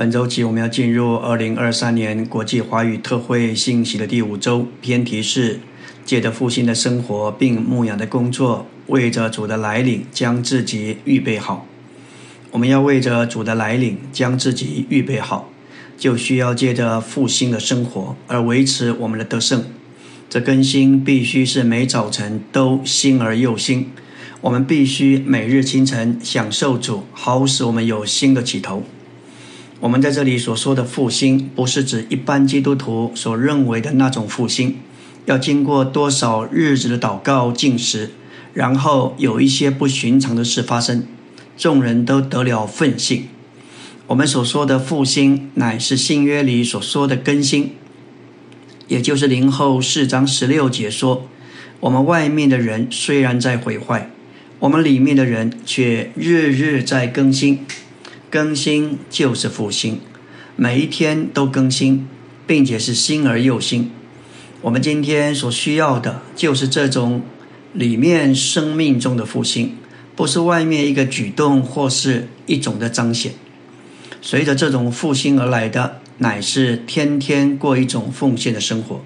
本周起，我们要进入二零二三年国际华语特会信息的第五周，偏题是借着复兴的生活并牧养的工作，为着主的来临将自己预备好。我们要为着主的来临将自己预备好，就需要借着复兴的生活而维持我们的得胜。这更新必须是每早晨都新而又新。我们必须每日清晨享受主，好使我们有新的起头。我们在这里所说的复兴，不是指一般基督徒所认为的那种复兴，要经过多少日子的祷告进食，然后有一些不寻常的事发生，众人都得了奋兴。我们所说的复兴，乃是新约里所说的更新，也就是零后四章十六节说：我们外面的人虽然在毁坏，我们里面的人却日日在更新。更新就是复兴，每一天都更新，并且是新而又新。我们今天所需要的就是这种里面生命中的复兴，不是外面一个举动或是一种的彰显。随着这种复兴而来的，乃是天天过一种奉献的生活。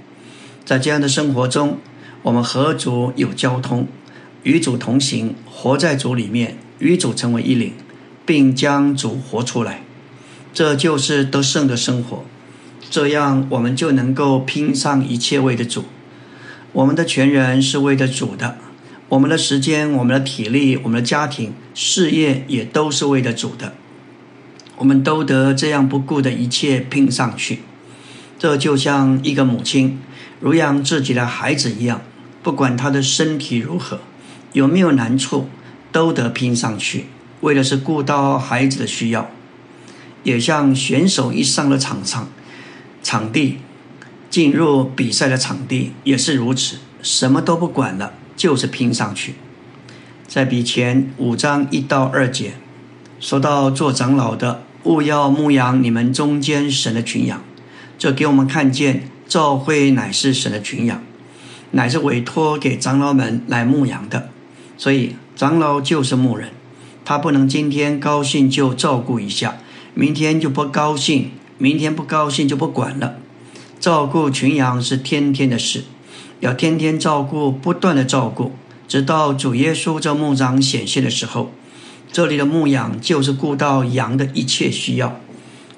在这样的生活中，我们和主有交通，与主同行，活在主里面，与主成为一领。并将主活出来，这就是得胜的生活。这样，我们就能够拼上一切为的主。我们的全人是为的主的，我们的时间、我们的体力、我们的家庭、事业也都是为的主的。我们都得这样不顾的一切拼上去。这就像一个母亲如养自己的孩子一样，不管他的身体如何，有没有难处，都得拼上去。为的是顾到孩子的需要，也像选手一上了场上场地，进入比赛的场地也是如此，什么都不管了，就是拼上去。在比前五章一到二节，说到做长老的，勿要牧养你们中间神的群羊，这给我们看见教会乃是神的群羊，乃是委托给长老们来牧养的，所以长老就是牧人。他不能今天高兴就照顾一下，明天就不高兴，明天不高兴就不管了。照顾群羊是天天的事，要天天照顾，不断的照顾，直到主耶稣这牧长显现的时候。这里的牧养就是顾到羊的一切需要，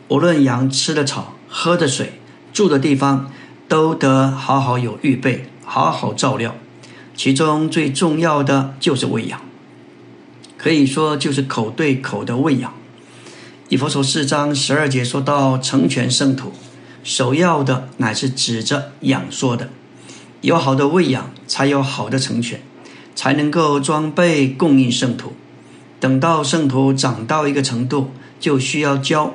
无论羊吃的草、喝的水、住的地方，都得好好有预备，好好照料。其中最重要的就是喂养。可以说就是口对口的喂养。以佛所四章十二节说到成全圣徒，首要的乃是指着养说的，有好的喂养，才有好的成全，才能够装备供应圣徒。等到圣徒长到一个程度，就需要教。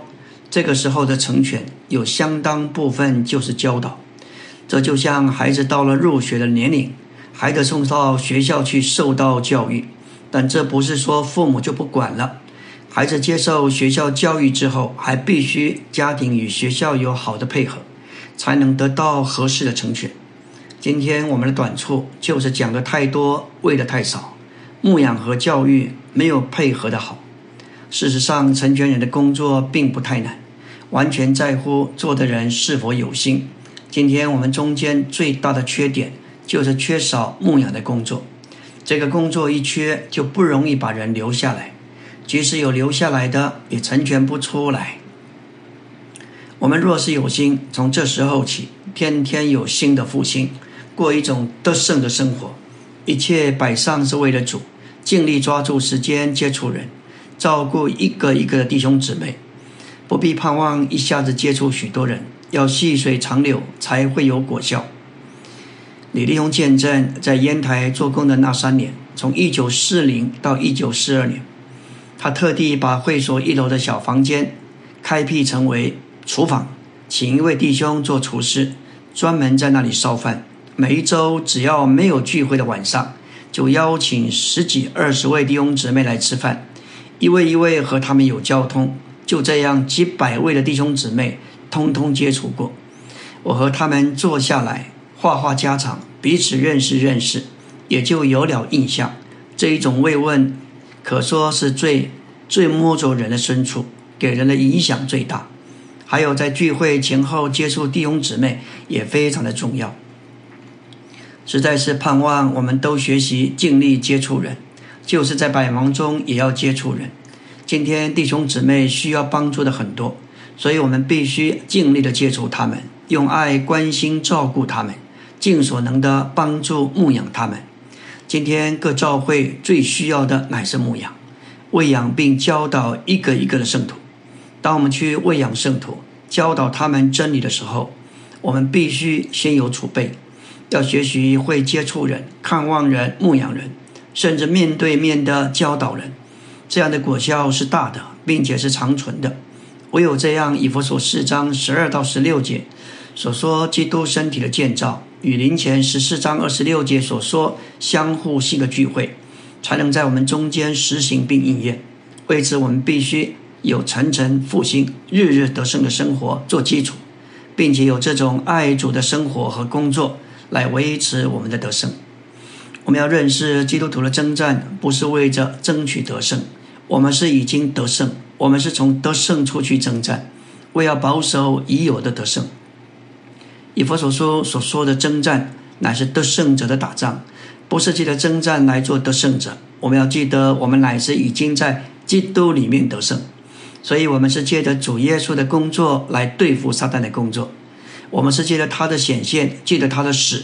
这个时候的成全有相当部分就是教导。这就像孩子到了入学的年龄，还得送到学校去受到教育。但这不是说父母就不管了，孩子接受学校教育之后，还必须家庭与学校有好的配合，才能得到合适的成全。今天我们的短处就是讲的太多，喂的太少，牧养和教育没有配合的好。事实上，成全人的工作并不太难，完全在乎做的人是否有心。今天我们中间最大的缺点就是缺少牧养的工作。这个工作一缺，就不容易把人留下来；即使有留下来的，也成全不出来。我们若是有心，从这时候起，天天有新的复兴，过一种得胜的生活，一切摆上是为了主，尽力抓住时间接触人，照顾一个一个弟兄姊妹，不必盼望一下子接触许多人，要细水长流，才会有果效。李立宏见证在烟台做工的那三年，从一九四零到一九四二年，他特地把会所一楼的小房间开辟成为厨房，请一位弟兄做厨师，专门在那里烧饭。每一周只要没有聚会的晚上，就邀请十几二十位弟兄姊妹来吃饭，一位一位和他们有交通。就这样几百位的弟兄姊妹通通接触过，我和他们坐下来。话话家常，彼此认识认识，也就有了印象。这一种慰问，可说是最最摸着人的深处，给人的影响最大。还有在聚会前后接触弟兄姊妹也非常的重要。实在是盼望我们都学习尽力接触人，就是在百忙中也要接触人。今天弟兄姊妹需要帮助的很多，所以我们必须尽力的接触他们，用爱关心照顾他们，尽所能的帮助牧养他们。今天各教会最需要的乃是牧养、喂养并教导一个一个的圣徒。当我们去喂养圣徒、教导他们真理的时候，我们必须先有储备，要学习会接触人、看望人、牧养人，甚至面对面的教导人。这样的果效是大的，并且是长存的。唯有这样，以弗所四章十二到十六节所说基督身体的建造，与林前十四章二十六节所说相互性的聚会，才能在我们中间实行并应验。为此，我们必须。有层层复兴、日日得胜的生活做基础，并且有这种爱主的生活和工作来维持我们的得胜。我们要认识基督徒的征战不是为着争取得胜，我们是已经得胜，我们是从得胜出去征战，为要保守已有的得胜。以佛所说所说的征战，乃是得胜者的打仗，不是借着征战来做得胜者。我们要记得，我们乃是已经在基督里面得胜。所以，我们是借着主耶稣的工作来对付撒旦的工作；我们是借着他的显现，借着他的死，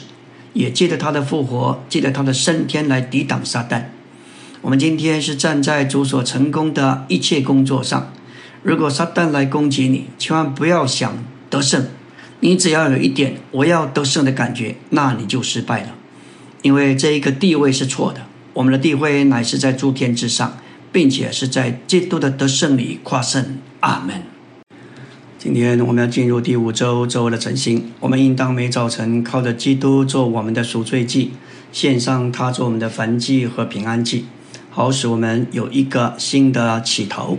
也借着他的复活，借着他的升天来抵挡撒旦。我们今天是站在主所成功的一切工作上。如果撒旦来攻击你，千万不要想得胜。你只要有一点我要得胜的感觉，那你就失败了，因为这一个地位是错的。我们的地位乃是在诸天之上。并且是在基督的得胜里跨胜。阿门。今天我们要进入第五周周的晨星，我们应当每早晨靠着基督做我们的赎罪祭，献上他做我们的燔祭和平安祭，好使我们有一个新的起头。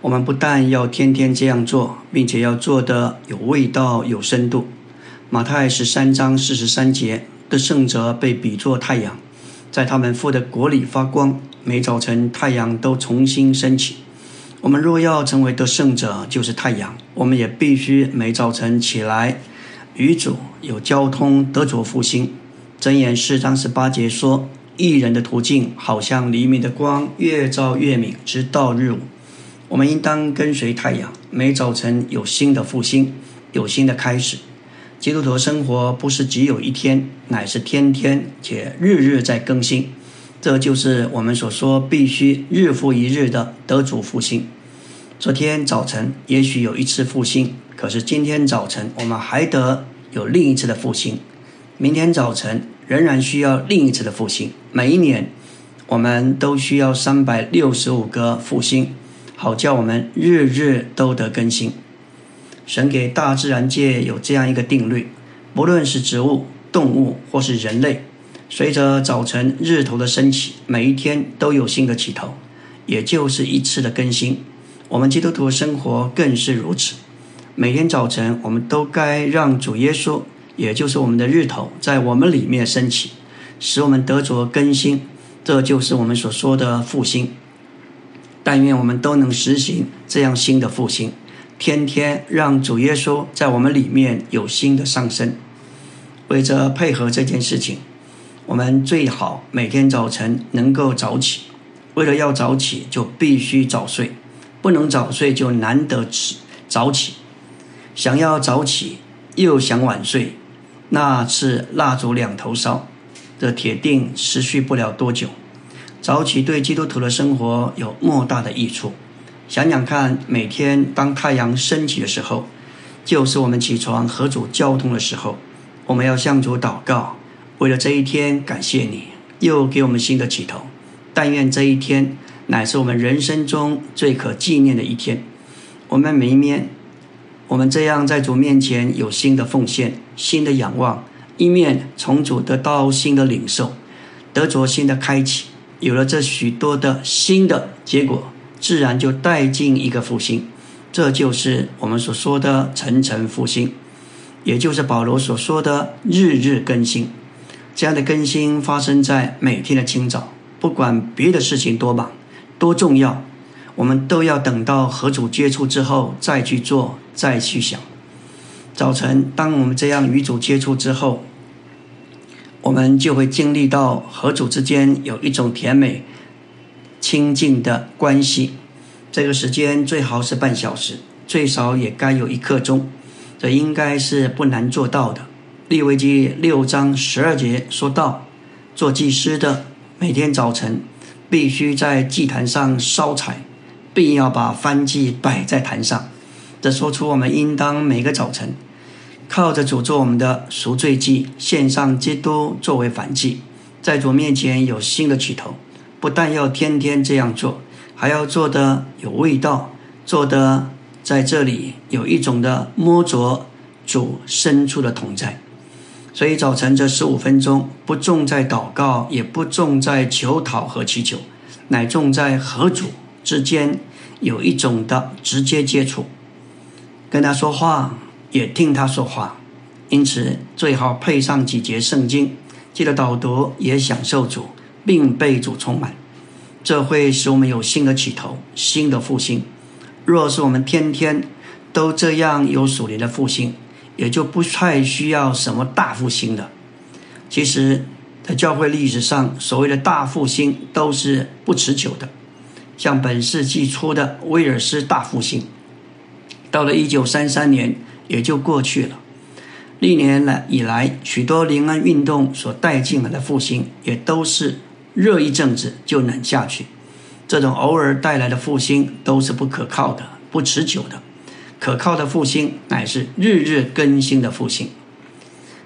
我们不但要天天这样做，并且要做的有味道、有深度。马太十三章四十三节的圣者被比作太阳，在他们父的国里发光。每早晨太阳都重新升起。我们若要成为得胜者，就是太阳。我们也必须每早晨起来，与主有交通，得着复兴。箴言四章十八节说：“一人的途径好像黎明的光，越照越明，直到日午。”我们应当跟随太阳，每早晨有新的复兴，有新的开始。基督徒生活不是只有一天，乃是天天且日日在更新。这就是我们所说必须日复一日的得主复兴。昨天早晨也许有一次复兴，可是今天早晨我们还得有另一次的复兴。明天早晨仍然需要另一次的复兴。每一年我们都需要三百六十五个复兴，好叫我们日日都得更新。神给大自然界有这样一个定律：不论是植物、动物或是人类。随着早晨日头的升起，每一天都有新的起头，也就是一次的更新。我们基督徒的生活更是如此。每天早晨，我们都该让主耶稣，也就是我们的日头，在我们里面升起，使我们得着更新。这就是我们所说的复兴。但愿我们都能实行这样新的复兴，天天让主耶稣在我们里面有新的上升。为着配合这件事情。我们最好每天早晨能够早起，为了要早起，就必须早睡，不能早睡就难得起早起。想要早起又想晚睡，那是蜡烛两头烧，这铁定持续不了多久。早起对基督徒的生活有莫大的益处。想想看，每天当太阳升起的时候，就是我们起床和主交通的时候，我们要向主祷告。为了这一天，感谢你又给我们新的起头。但愿这一天乃是我们人生中最可纪念的一天。我们每一面，我们这样在主面前有新的奉献、新的仰望，一面从主得到新的领受，得着新的开启。有了这许多的新的结果，自然就带进一个复兴。这就是我们所说的层层复兴，也就是保罗所说的日日更新。这样的更新发生在每天的清早，不管别的事情多忙、多重要，我们都要等到和主接触之后再去做，再去想。早晨，当我们这样与主接触之后，我们就会经历到和主之间有一种甜美、亲近的关系。这个时间最好是半小时，最少也该有一刻钟，这应该是不难做到的。利未记六章十二节说到，做祭司的每天早晨必须在祭坛上烧柴。并要把燔祭摆在坛上，这说出我们应当每个早晨靠着主做我们的赎罪祭，献上基督作为反祭，在主面前有新的起头。不但要天天这样做，还要做的有味道，做的在这里有一种的摸着主深处的同在。所以早晨这十五分钟不重在祷告，也不重在求讨和祈求，乃重在和主之间。有一种的直接接触，跟他说话，也听他说话，因此最好配上几节圣经，记得导读，也享受主，并被主充满，这会使我们有新的起头，新的复兴。若是我们天天都这样有属灵的复兴，也就不太需要什么大复兴了。其实，在教会历史上，所谓的大复兴都是不持久的。像本世纪初的威尔斯大复兴，到了一九三三年也就过去了。历年来以来，许多临安运动所带进来的复兴，也都是热一阵子就冷下去。这种偶尔带来的复兴都是不可靠的、不持久的。可靠的复兴乃是日日更新的复兴。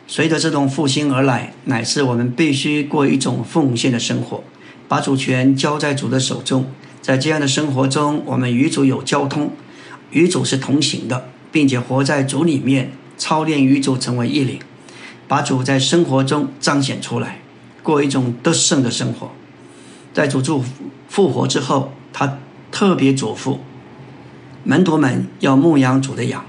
随着这种复兴而来，乃是我们必须过一种奉献的生活，把主权交在主的手中。在这样的生活中，我们与主有交通，与主是同行的，并且活在主里面，操练与主成为一灵，把主在生活中彰显出来，过一种得胜的生活。在主复复活之后，他特别嘱咐门徒们要牧养主的羊。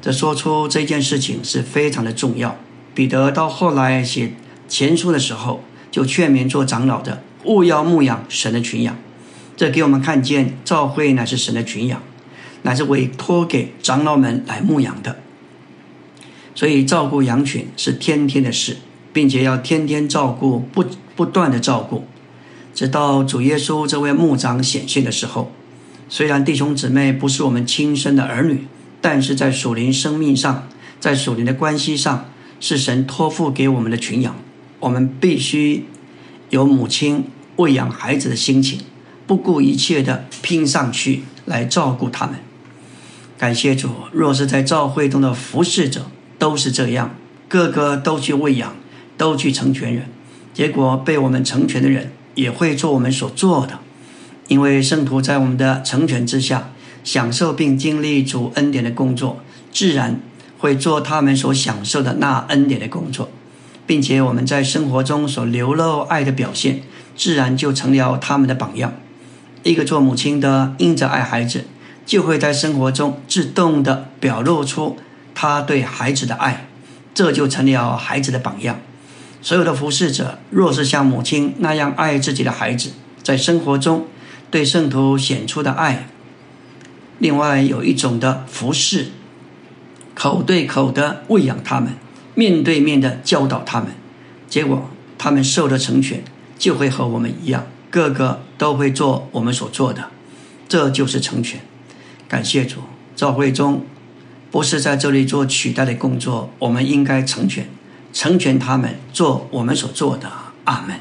这说出这件事情是非常的重要。彼得到后来写前书的时候，就劝勉做长老的勿要牧养神的群羊。这给我们看见，教会乃是神的群养，乃是委托给长老们来牧养的。所以照顾羊群是天天的事，并且要天天照顾，不不断的照顾，直到主耶稣这位牧长显现的时候。虽然弟兄姊妹不是我们亲生的儿女，但是在属灵生命上，在属灵的关系上，是神托付给我们的群养。我们必须有母亲喂养孩子的心情。不顾一切的拼上去来照顾他们，感谢主。若是在教会中的服侍者都是这样，个个都去喂养，都去成全人，结果被我们成全的人也会做我们所做的。因为圣徒在我们的成全之下，享受并经历主恩典的工作，自然会做他们所享受的那恩典的工作，并且我们在生活中所流露爱的表现，自然就成了他们的榜样。一个做母亲的，因着爱孩子，就会在生活中自动的表露出他对孩子的爱，这就成了孩子的榜样。所有的服侍者，若是像母亲那样爱自己的孩子，在生活中对圣徒显出的爱，另外有一种的服侍，口对口的喂养他们，面对面的教导他们，结果他们受的成全，就会和我们一样。个个都会做我们所做的，这就是成全。感谢主，赵会中不是在这里做取代的工作，我们应该成全，成全他们做我们所做的。阿门。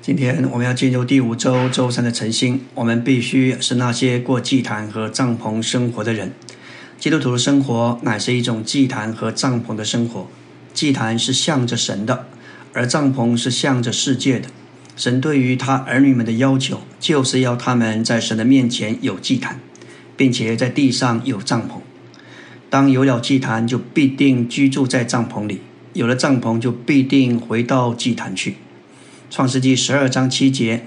今天我们要进入第五周周三的晨星，我们必须是那些过祭坛和帐篷生活的人。基督徒的生活乃是一种祭坛和帐篷的生活。祭坛是向着神的，而帐篷是向着世界的。神对于他儿女们的要求，就是要他们在神的面前有祭坛，并且在地上有帐篷。当有了祭坛，就必定居住在帐篷里；有了帐篷，就必定回到祭坛去。创世纪十二章七节，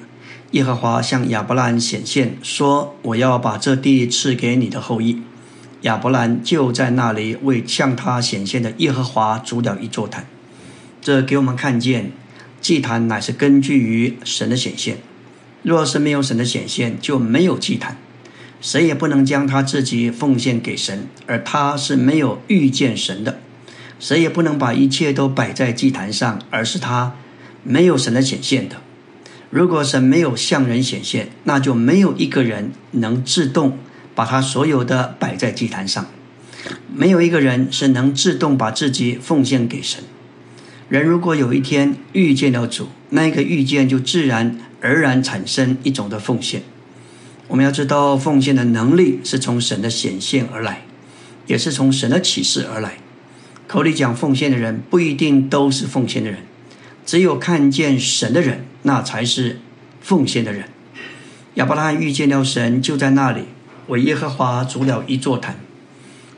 耶和华向亚伯兰显现，说：“我要把这地赐给你的后裔。”亚伯兰就在那里为向他显现的耶和华筑了一座坛。这给我们看见。祭坛乃是根据于神的显现，若是没有神的显现，就没有祭坛，谁也不能将他自己奉献给神，而他是没有遇见神的。谁也不能把一切都摆在祭坛上，而是他没有神的显现的。如果神没有向人显现，那就没有一个人能自动把他所有的摆在祭坛上，没有一个人是能自动把自己奉献给神。人如果有一天遇见了主，那个遇见就自然而然产生一种的奉献。我们要知道，奉献的能力是从神的显现而来，也是从神的启示而来。口里讲奉献的人不一定都是奉献的人，只有看见神的人，那才是奉献的人。亚伯拉罕遇见了神，就在那里为耶和华筑了一座坛。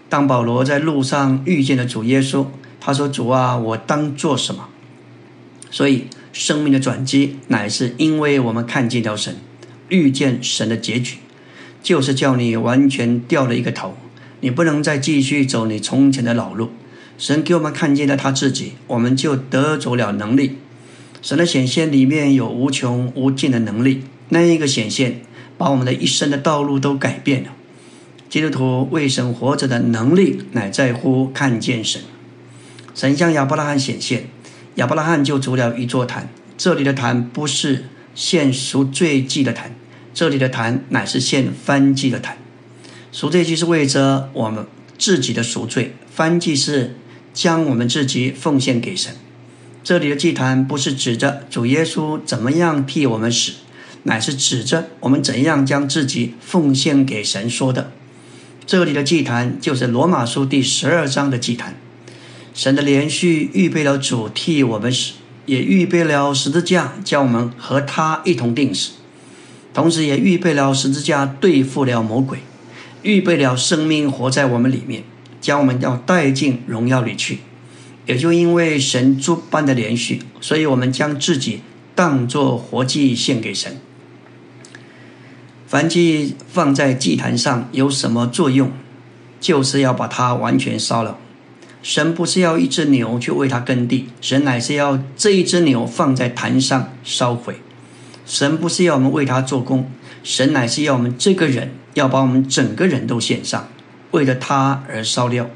当保罗在路上遇见了主耶稣，他说：“主啊，我当做什么？”所以生命的转机乃是因为我们看见了神，遇见神的结局，就是叫你完全掉了一个头，你不能再继续走你从前的老路。神给我们看见了他自己，我们就得着了能力。神的显现里面有无穷无尽的能力，那一个显现把我们的一生的道路都改变了。基督徒为神活着的能力，乃在乎看见神。神向亚伯拉罕显现，亚伯拉罕就筑了一座坛。这里的坛不是献赎罪祭的坛，这里的坛乃是献翻祭的坛。赎罪祭是为着我们自己的赎罪，翻祭是。将我们自己奉献给神。这里的祭坛不是指着主耶稣怎么样替我们死，乃是指着我们怎样将自己奉献给神说的。这里的祭坛就是罗马书第十二章的祭坛。神的连续预备了主替我们死，也预备了十字架，将我们和他一同定死；同时也预备了十字架对付了魔鬼，预备了生命活在我们里面。将我们要带进荣耀里去，也就因为神诸般的连续，所以我们将自己当作活祭献给神。凡祭放在祭坛上有什么作用？就是要把它完全烧了。神不是要一只牛去为它耕地，神乃是要这一只牛放在坛上烧毁。神不是要我们为他做工，神乃是要我们这个人要把我们整个人都献上。为了他而烧掉。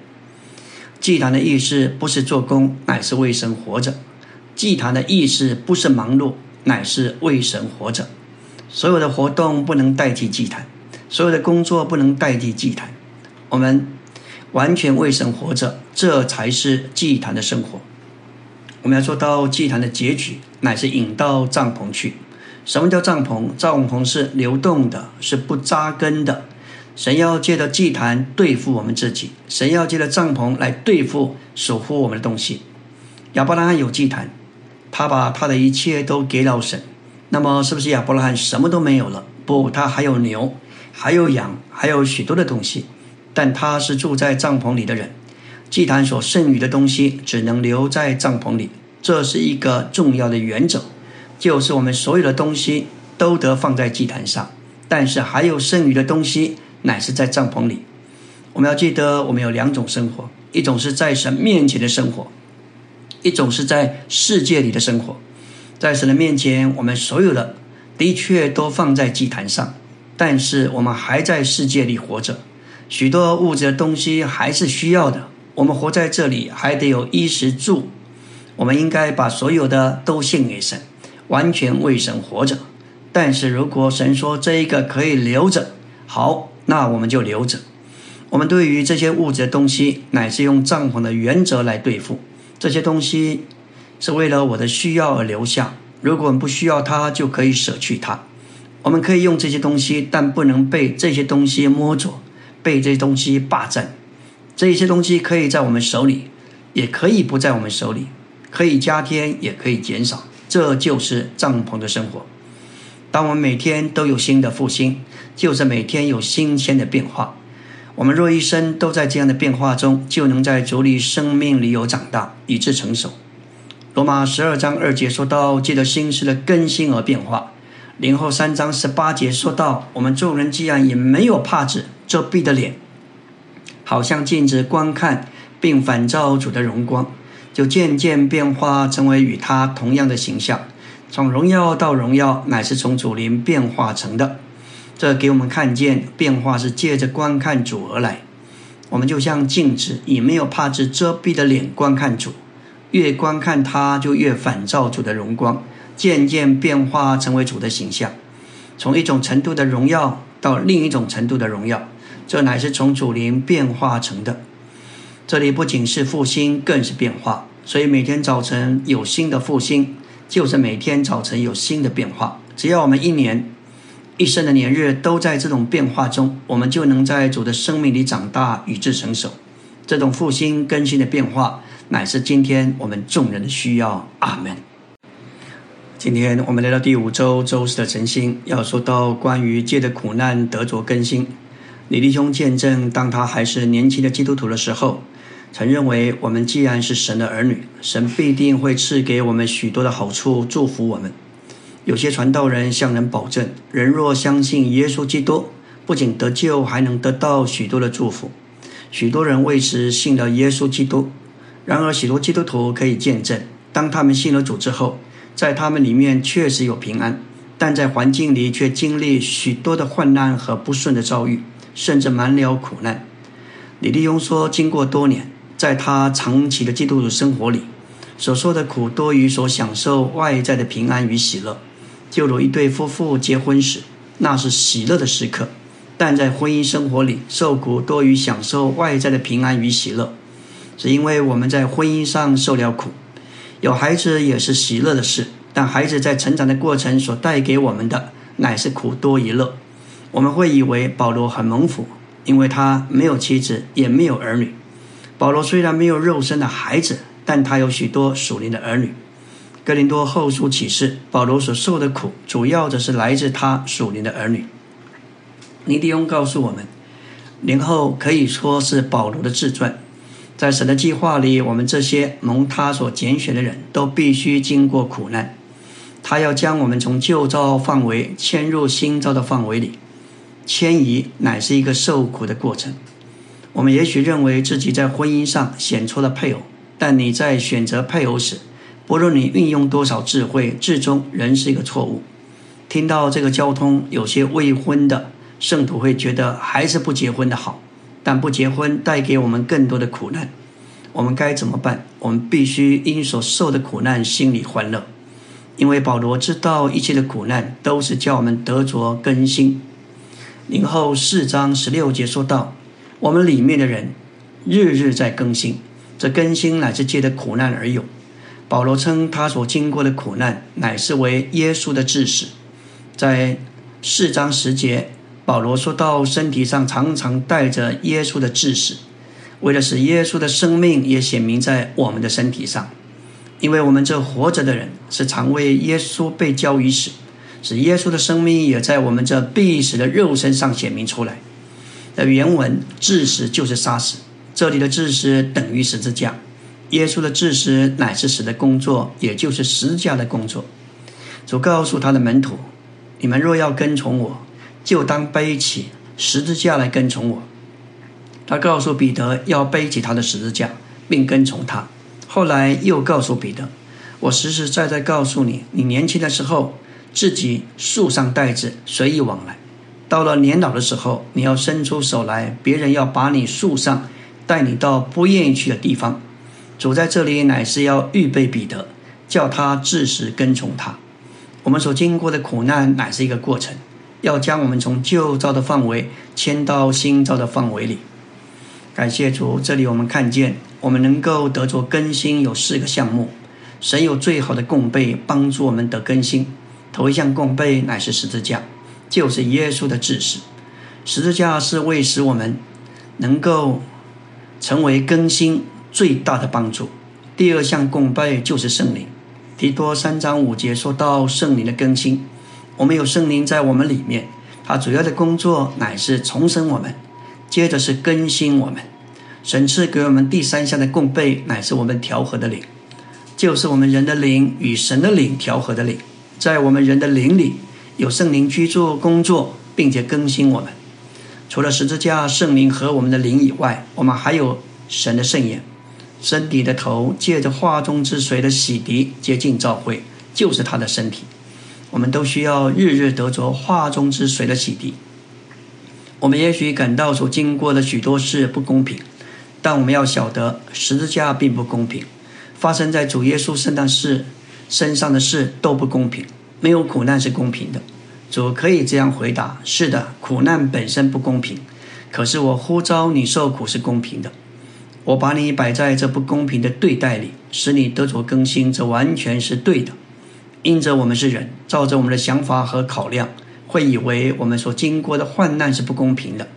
祭坛的意思不是做工，乃是为神活着；祭坛的意思不是忙碌，乃是为神活着。所有的活动不能代替祭坛，所有的工作不能代替祭坛。我们完全为神活着，这才是祭坛的生活。我们要做到祭坛的结局，乃是引到帐篷去。什么叫帐篷？帐篷是流动的，是不扎根的。神要借着祭坛对付我们自己，神要借着帐篷来对付守护我们的东西。亚伯拉罕有祭坛，他把他的一切都给了神。那么，是不是亚伯拉罕什么都没有了？不，他还有牛，还有羊，还有许多的东西。但他是住在帐篷里的人，祭坛所剩余的东西只能留在帐篷里。这是一个重要的原则，就是我们所有的东西都得放在祭坛上，但是还有剩余的东西。乃是在帐篷里，我们要记得，我们有两种生活：一种是在神面前的生活，一种是在世界里的生活。在神的面前，我们所有的的确都放在祭坛上，但是我们还在世界里活着，许多物质的东西还是需要的。我们活在这里，还得有衣食住。我们应该把所有的都献给神，完全为神活着。但是如果神说这一个可以留着，好。那我们就留着。我们对于这些物质的东西，乃是用帐篷的原则来对付。这些东西是为了我的需要而留下。如果我们不需要它，就可以舍去它。我们可以用这些东西，但不能被这些东西摸着，被这些东西霸占。这些东西可以在我们手里，也可以不在我们手里，可以加添，也可以减少。这就是帐篷的生活。当我们每天都有新的复兴。就是每天有新鲜的变化。我们若一生都在这样的变化中，就能在主里生命里有长大，以致成熟。罗马十二章二节说到，借着心事的更新而变化。零后三章十八节说到，我们众人既然也没有帕子遮蔽的脸，好像镜子观看并反照主的荣光，就渐渐变化成为与他同样的形象。从荣耀到荣耀，乃是从主灵变化成的。这给我们看见变化是借着观看主而来。我们就像镜子，以没有帕子遮蔽的脸观看主，越观看他，就越反照主的荣光，渐渐变化成为主的形象。从一种程度的荣耀到另一种程度的荣耀，这乃是从主灵变化成的。这里不仅是复兴，更是变化。所以每天早晨有新的复兴，就是每天早晨有新的变化。只要我们一年一生的年日都在这种变化中，我们就能在主的生命里长大，与之成熟。这种复兴更新的变化，乃是今天我们众人的需要。阿门。今天我们来到第五周周四的晨星，要说到关于借的苦难得着更新。李弟兄见证，当他还是年轻的基督徒的时候。曾认为，我们既然是神的儿女，神必定会赐给我们许多的好处，祝福我们。有些传道人向人保证，人若相信耶稣基督，不仅得救，还能得到许多的祝福。许多人为此信了耶稣基督。然而，许多基督徒可以见证，当他们信了主之后，在他们里面确实有平安，但在环境里却经历许多的患难和不顺的遭遇，甚至满了苦难。李立庸说：“经过多年。”在他长期的基督徒生活里，所受的苦多于所享受外在的平安与喜乐。就如一对夫妇结婚时，那是喜乐的时刻；但在婚姻生活里，受苦多于享受外在的平安与喜乐，是因为我们在婚姻上受了苦。有孩子也是喜乐的事，但孩子在成长的过程所带给我们的，乃是苦多于乐。我们会以为保罗很蒙福，因为他没有妻子，也没有儿女。保罗虽然没有肉身的孩子，但他有许多属灵的儿女。哥林多后书启示，保罗所受的苦，主要的是来自他属灵的儿女。尼迪翁告诉我们，年后可以说是保罗的自传。在神的计划里，我们这些蒙他所拣选的人都必须经过苦难。他要将我们从旧造范围迁入新造的范围里，迁移乃是一个受苦的过程。我们也许认为自己在婚姻上选错了配偶，但你在选择配偶时，不论你运用多少智慧，最终仍是一个错误。听到这个交通，有些未婚的圣徒会觉得还是不结婚的好，但不结婚带给我们更多的苦难。我们该怎么办？我们必须因所受的苦难心里欢乐，因为保罗知道一切的苦难都是叫我们得着更新。零后四章十六节说道。我们里面的人日日在更新，这更新乃是借着苦难而有。保罗称他所经过的苦难乃是为耶稣的致死。在四章十节，保罗说到身体上常常带着耶稣的致死，为了使耶稣的生命也显明在我们的身体上，因为我们这活着的人是常为耶稣被交于死，使耶稣的生命也在我们这必死的肉身上显明出来。的原文致死就是杀死，这里的致死等于十字架。耶稣的致死乃是死的工作，也就是十字架的工作。主告诉他的门徒：“你们若要跟从我，就当背起十字架来跟从我。”他告诉彼得要背起他的十字架，并跟从他。后来又告诉彼得：“我实实在在告诉你，你年轻的时候自己束上带子，随意往来。”到了年老的时候，你要伸出手来，别人要把你束上，带你到不愿意去的地方。主在这里乃是要预备彼得，叫他至死跟从他。我们所经过的苦难乃是一个过程，要将我们从旧造的范围迁到新造的范围里。感谢主，这里我们看见，我们能够得着更新有四个项目。神有最好的供备，帮助我们得更新。头一项供备乃是十字架。就是耶稣的致死，十字架是为使我们能够成为更新最大的帮助。第二项供拜就是圣灵。提多三章五节说到圣灵的更新，我们有圣灵在我们里面，他主要的工作乃是重生我们，接着是更新我们。神赐给我们第三项的供备，乃是我们调和的灵，就是我们人的灵与神的灵调和的灵，在我们人的灵里。有圣灵居住、工作，并且更新我们。除了十字架、圣灵和我们的灵以外，我们还有神的圣言。身体的头借着化中之水的洗涤，接近教会，就是他的身体。我们都需要日日得着化中之水的洗涤。我们也许感到所经过的许多事不公平，但我们要晓得十字架并不公平。发生在主耶稣圣诞事身上的事都不公平，没有苦难是公平的。主可以这样回答：是的，苦难本身不公平，可是我呼召你受苦是公平的。我把你摆在这不公平的对待里，使你得着更新，这完全是对的。因着我们是人，照着我们的想法和考量，会以为我们所经过的患难是不公平的。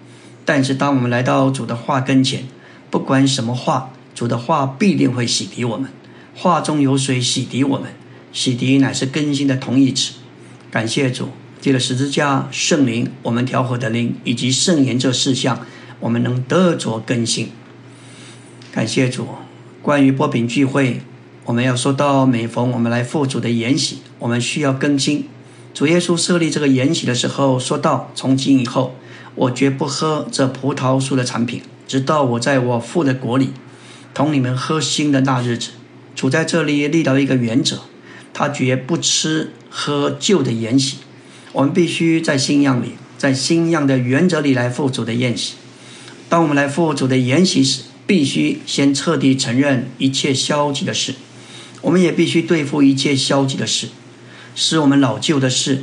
但是，当我们来到主的话跟前，不管什么话，主的话必定会洗涤我们。话中有水洗涤我们，洗涤乃是更新的同义词。感谢主，借了十字架、圣灵、我们调和的灵以及圣言这四项，我们能得着更新。感谢主，关于波饼聚会。我们要说到每逢我们来父主的筵席，我们需要更新。主耶稣设立这个筵席的时候，说到：从今以后，我绝不喝这葡萄树的产品，直到我在我父的国里同你们喝新的那日子。主在这里立到一个原则，他绝不吃喝旧的筵席。我们必须在新样里，在新样的原则里来父主的宴席。当我们来父主的筵席时，必须先彻底承认一切消极的事。我们也必须对付一切消极的事，使我们老旧的事，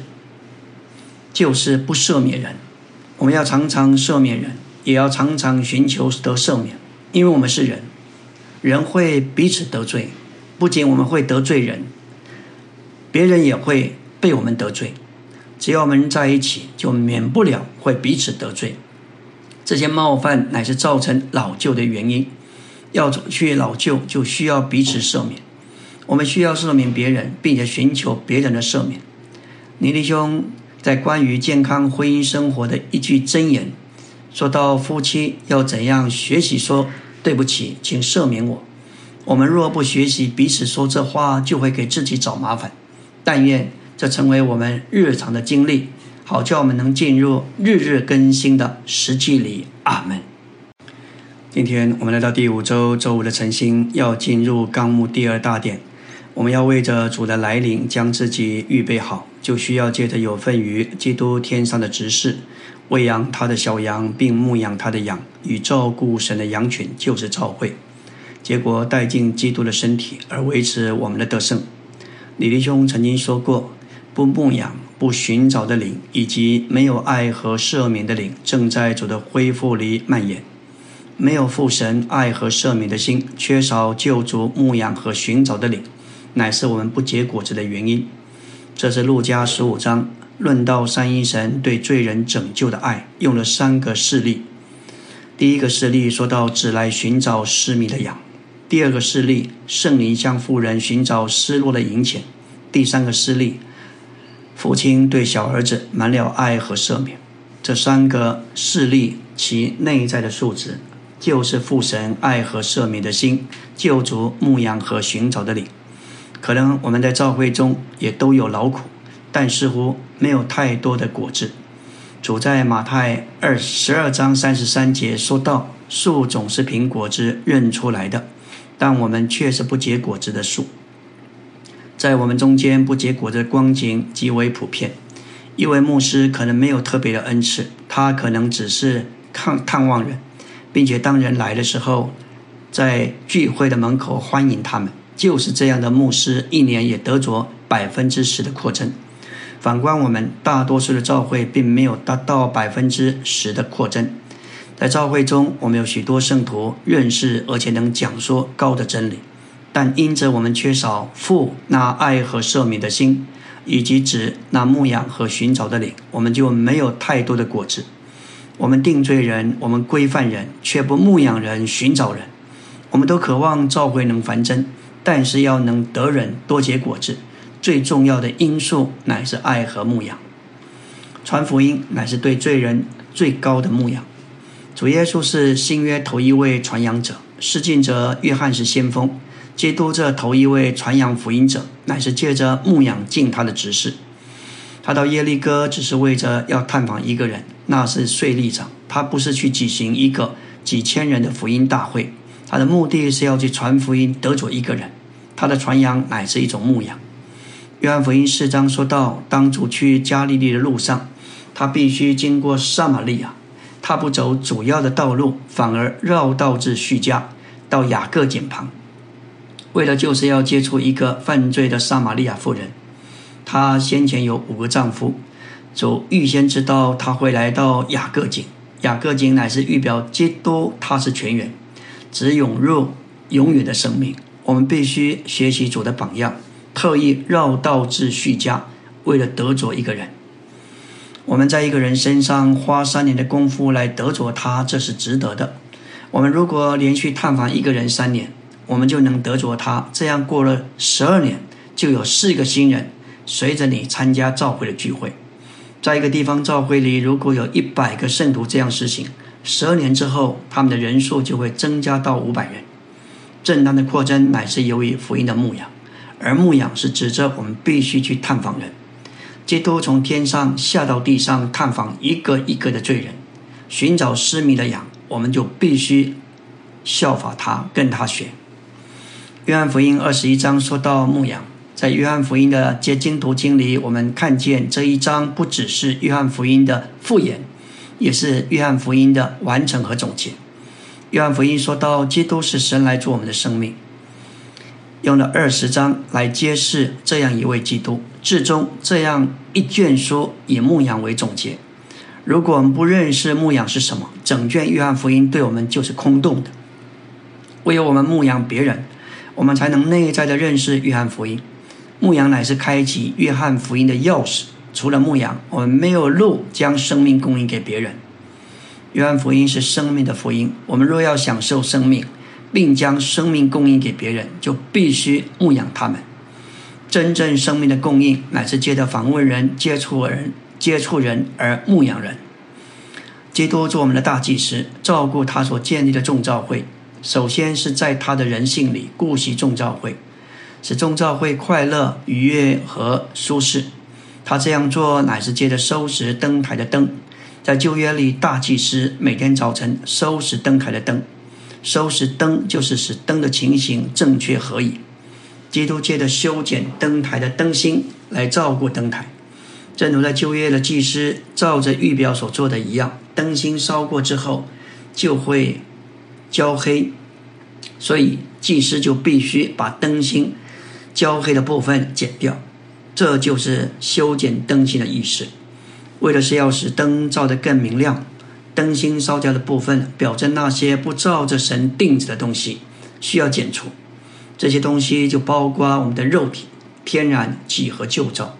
就是不赦免人。我们要常常赦免人，也要常常寻求得赦免，因为我们是人，人会彼此得罪。不仅我们会得罪人，别人也会被我们得罪。只要我们在一起，就免不了会彼此得罪。这些冒犯乃是造成老旧的原因。要去老旧，就需要彼此赦免。我们需要赦免别人，并且寻求别人的赦免。尼弟兄在关于健康婚姻生活的一句箴言，说到夫妻要怎样学习说对不起，请赦免我。我们若不学习彼此说这话，就会给自己找麻烦。但愿这成为我们日常的经历，好叫我们能进入日日更新的实际里。阿门。今天我们来到第五周周五的晨星，要进入纲目第二大点。我们要为着主的来临将自己预备好，就需要借着有份于基督天上的执事，喂养他的小羊，并牧养他的羊，与照顾神的羊群，就是召会。结果带进基督的身体，而维持我们的得胜。李弟兄曾经说过：不牧养、不寻找的灵，以及没有爱和赦免的灵，正在主的恢复里蔓延。没有父神爱和赦免的心，缺少救主牧养和寻找的灵。乃是我们不结果子的原因。这是路加十五章论到三一神对罪人拯救的爱，用了三个事例。第一个事例说到只来寻找失迷的羊；第二个事例，圣灵向妇人寻找失落的银钱；第三个事例，父亲对小儿子满了爱和赦免。这三个事例其内在的素质，就是父神爱和赦免的心，救主牧养和寻找的灵。可能我们在教会中也都有劳苦，但似乎没有太多的果子。主在马太二十二章三十三节说道：“树总是凭果子认出来的，但我们却是不结果子的树。”在我们中间不结果的光景极为普遍。一位牧师可能没有特别的恩赐，他可能只是看探望人，并且当人来的时候，在聚会的门口欢迎他们。就是这样的牧师，一年也得着百分之十的扩增。反观我们大多数的教会，并没有达到百分之十的扩增。在教会中，我们有许多圣徒认识而且能讲说高的真理，但因着我们缺少父那爱和赦免的心，以及指那牧养和寻找的灵，我们就没有太多的果子。我们定罪人，我们规范人，却不牧养人、寻找人。我们都渴望教会能繁增。但是要能得人多结果子，最重要的因素乃是爱和牧养。传福音乃是对罪人最高的牧养。主耶稣是新约头一位传扬者，施浸者约翰是先锋。基督这头一位传扬福音者，乃是借着牧养尽他的职事。他到耶利哥只是为着要探访一个人，那是税吏长。他不是去举行一个几千人的福音大会。他的目的是要去传福音，得着一个人。他的传扬乃是一种牧养。约翰福音四章说到，当主去加利利的路上，他必须经过撒玛利亚，他不走主要的道路，反而绕道至叙家，到雅各井旁，为了就是要接触一个犯罪的撒玛利亚妇人。她先前有五个丈夫，主预先知道她会来到雅各井。雅各井乃是预表基督，他是全员，只涌入永远的生命。我们必须学习主的榜样，特意绕道至叙家，为了得着一个人。我们在一个人身上花三年的功夫来得着他，这是值得的。我们如果连续探访一个人三年，我们就能得着他。这样过了十二年，就有四个新人随着你参加召会的聚会。在一个地方召会里，如果有一百个圣徒这样实行，十二年之后，他们的人数就会增加到五百人。正当的扩增乃是由于福音的牧养，而牧养是指着我们必须去探访人。基督从天上下到地上探访一个一个的罪人，寻找失迷的羊，我们就必须效法他，跟他学。约翰福音二十一章说到牧羊。在约翰福音的结经读经里，我们看见这一章不只是约翰福音的复言，也是约翰福音的完成和总结。约翰福音说到，基督是神来做我们的生命，用了二十章来揭示这样一位基督。至终，这样一卷书以牧养为总结。如果我们不认识牧养是什么，整卷约翰福音对我们就是空洞的。唯有我们牧养别人，我们才能内在的认识约翰福音。牧羊乃是开启约翰福音的钥匙。除了牧羊，我们没有路将生命供应给别人。约翰福音是生命的福音。我们若要享受生命，并将生命供应给别人，就必须牧养他们。真正生命的供应，乃是借着访问人、接触人、接触人而牧养人。基督做我们的大祭司，照顾他所建立的众教会。首先是在他的人性里顾惜众教会。使众教会快乐、愉悦和舒适。他这样做乃是借着收拾灯台的灯。在旧约里，大祭司每天早晨收拾灯台的灯。收拾灯就是使灯的情形正确合宜。基督借着修剪灯台的灯芯来照顾灯台，正如在旧约的祭司照着预表所做的一样，灯芯烧过之后就会焦黑，所以祭司就必须把灯芯。焦黑的部分剪掉，这就是修剪灯芯的意思。为的是要使灯照得更明亮，灯芯烧焦的部分表征那些不照着神定旨的东西，需要剪除。这些东西就包括我们的肉体、天然几何旧造，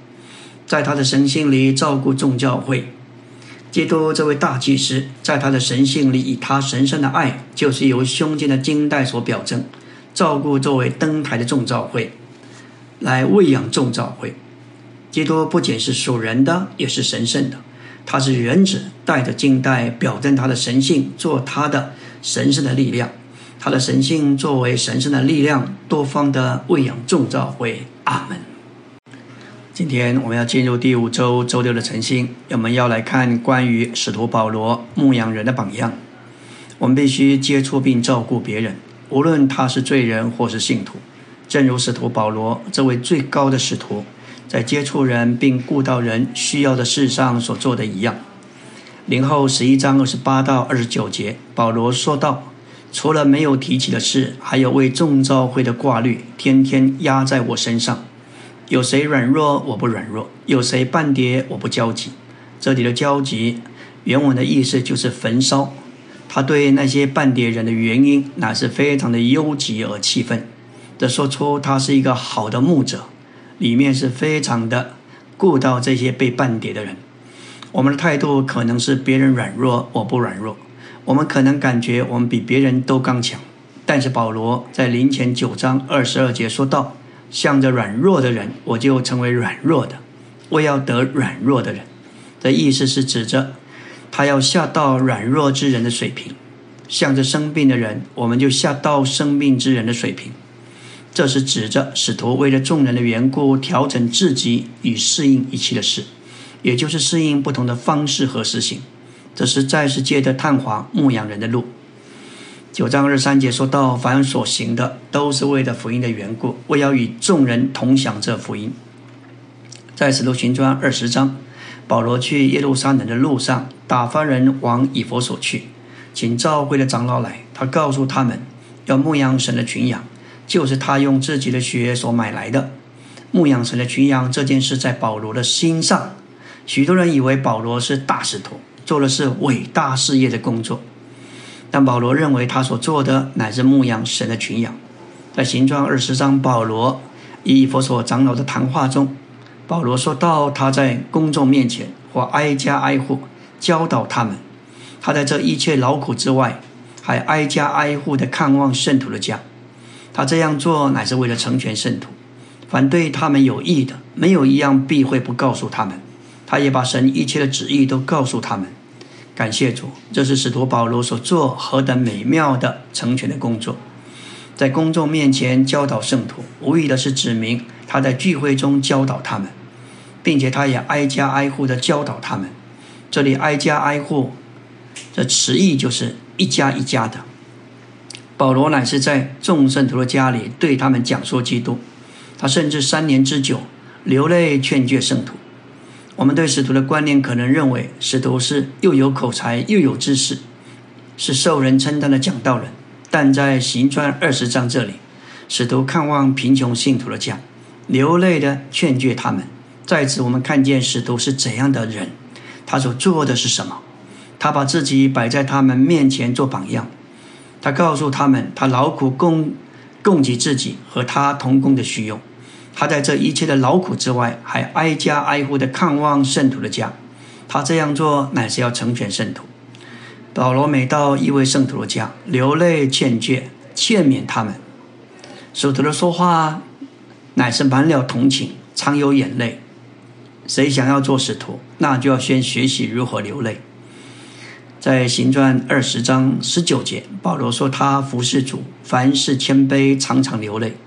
在他的神性里照顾众教会。基督这位大祭司，在他的神性里以他神圣的爱，就是由胸襟的金带所表征，照顾作为灯台的众教会。来喂养众教会，基督不仅是属人的，也是神圣的。他是原子，带着金带，表征他的神性，做他的神圣的力量。他的神性作为神圣的力量，多方的喂养众教会。阿门。今天我们要进入第五周周六的晨星，我们要来看关于使徒保罗牧羊人的榜样。我们必须接触并照顾别人，无论他是罪人或是信徒。正如使徒保罗这位最高的使徒，在接触人并顾到人需要的事上所做的一样。零后十一章二十八到二十九节，保罗说道：“除了没有提起的事，还有为众召会的挂虑，天天压在我身上。有谁软弱，我不软弱；有谁半跌，我不焦急。”这里的焦急，原文的意思就是焚烧。他对那些半跌人的原因，乃是非常的忧急而气愤。的说出他是一个好的牧者，里面是非常的顾到这些被绊跌的人。我们的态度可能是别人软弱，我不软弱。我们可能感觉我们比别人都刚强，但是保罗在临前九章二十二节说道：“向着软弱的人，我就成为软弱的，我要得软弱的人。”的意思是指着他要下到软弱之人的水平；向着生病的人，我们就下到生病之人的水平。这是指着使徒为了众人的缘故调整自己与适应一切的事，也就是适应不同的方式和实行。这是在世界的探访牧羊人的路。九章二三节说到，凡所行的都是为了福音的缘故，为要与众人同享这福音。在使徒行传二十章，保罗去耶路撒冷的路上，打发人往以佛所去，请召会的长老来。他告诉他们，要牧养神的群羊，就是他用自己的血所买来的。牧养神的群羊这件事，在保罗的心上，许多人以为保罗是大使徒，做的是伟大事业的工作。但保罗认为，他所做的乃是牧养神的群羊。在行传二十章，保罗以佛所长老的谈话中。保罗说到，他在公众面前或挨家挨户教导他们。他在这一切劳苦之外，还挨家挨户的看望圣徒的家。他这样做乃是为了成全圣徒，反对他们有益的，没有一样避讳不告诉他们。他也把神一切的旨意都告诉他们。感谢主，这是使徒保罗所做何等美妙的成全的工作。在公众面前教导圣徒，无疑的是指明他在聚会中教导他们，并且他也挨家挨户的教导他们。这里挨家挨户，这词义就是一家一家的。保罗乃是在众圣徒的家里对他们讲说基督，他甚至三年之久流泪劝诫圣徒。我们对使徒的观念可能认为，使徒是又有口才又有知识，是受人称赞的讲道人。但在行传二十章这里，使徒看望贫穷信徒的家，流泪的劝诫他们。在此，我们看见使徒是怎样的人，他所做的是什么？他把自己摆在他们面前做榜样，他告诉他们，他劳苦供供给自己和他同工的需用。他在这一切的劳苦之外，还挨家挨户的看望圣徒的家。他这样做，乃是要成全圣徒。保罗每到一位圣徒的家，流泪劝诫、劝勉他们。使徒的说话乃是满了同情，常有眼泪。谁想要做使徒，那就要先学习如何流泪。在行传二十章十九节，保罗说他服侍主，凡事谦卑，常常流泪。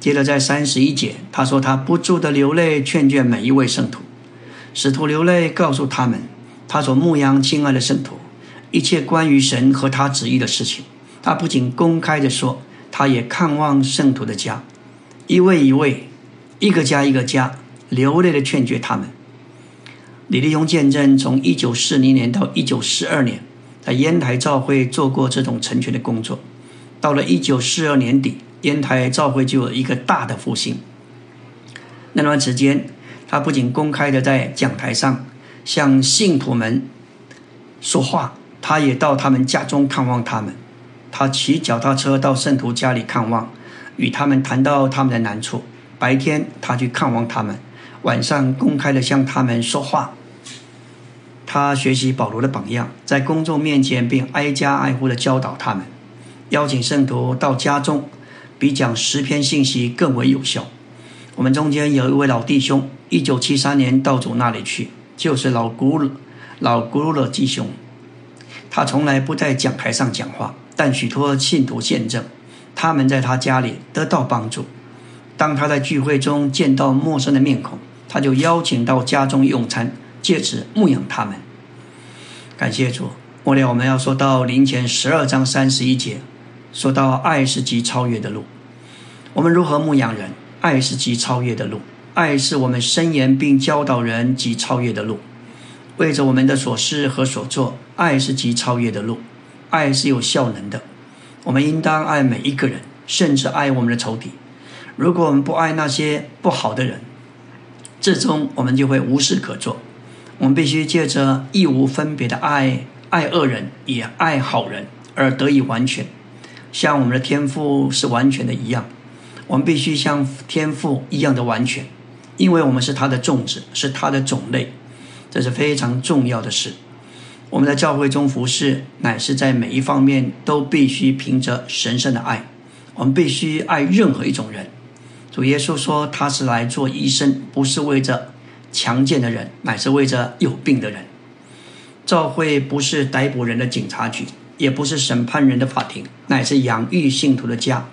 接着在三十一节，他说他不住的流泪，劝诫每一位圣徒。使徒流泪，告诉他们他所牧养亲爱的圣徒。一切关于神和他旨意的事情，他不仅公开的说，他也看望圣徒的家，一位一位，一个家一个家，流泪的劝诫他们。李立雄见证，从一九四零年到一九四二年，在烟台教会做过这种成全的工作。到了一九四二年底，烟台教会就有一个大的复兴。那段时间，他不仅公开的在讲台上向信徒们说话。他也到他们家中看望他们，他骑脚踏车到圣徒家里看望，与他们谈到他们的难处。白天他去看望他们，晚上公开的向他们说话。他学习保罗的榜样，在公众面前并挨家挨户的教导他们，邀请圣徒到家中，比讲十篇信息更为有效。我们中间有一位老弟兄，一九七三年到主那里去，就是老古老古鲁勒弟兄。他从来不在讲台上讲话，但许多信徒见证，他们在他家里得到帮助。当他在聚会中见到陌生的面孔，他就邀请到家中用餐，借此牧养他们。感谢主。末了，我们要说到林前十二章三十一节，说到爱是极超越的路。我们如何牧养人？爱是极超越的路，爱是我们伸言并教导人极超越的路。为着我们的所思和所做，爱是极超越的路，爱是有效能的。我们应当爱每一个人，甚至爱我们的仇敌。如果我们不爱那些不好的人，最终我们就会无事可做。我们必须借着义无分别的爱，爱恶人也爱好人，而得以完全，像我们的天赋是完全的一样。我们必须像天赋一样的完全，因为我们是他的种子，是他的种类。这是非常重要的事。我们在教会中服侍，乃是在每一方面都必须凭着神圣的爱。我们必须爱任何一种人。主耶稣说，他是来做医生，不是为着强健的人，乃是为着有病的人。教会不是逮捕人的警察局，也不是审判人的法庭，乃是养育信徒的家。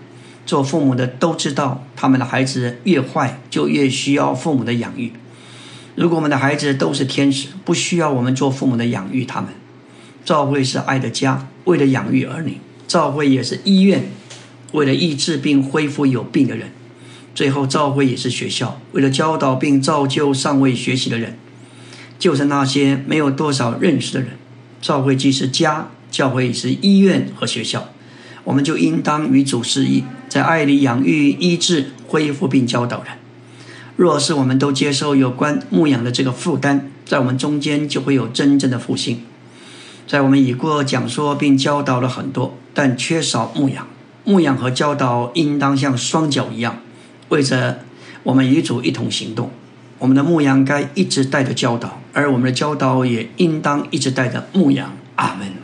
做父母的都知道，他们的孩子越坏，就越需要父母的养育。如果我们的孩子都是天使，不需要我们做父母的养育他们。教会是爱的家，为了养育儿女；教会也是医院，为了医治并恢复有病的人。最后，教会也是学校，为了教导并造就尚未学习的人，就是那些没有多少认识的人。教会既是家，教会也是医院和学校，我们就应当与主示意，在爱里养育、医治、恢复并教导人。若是我们都接受有关牧养的这个负担，在我们中间就会有真正的复兴。在我们已过讲说并教导了很多，但缺少牧养。牧养和教导应当像双脚一样。为着我们与主一同行动，我们的牧羊该一直带着教导，而我们的教导也应当一直带着牧羊。阿门。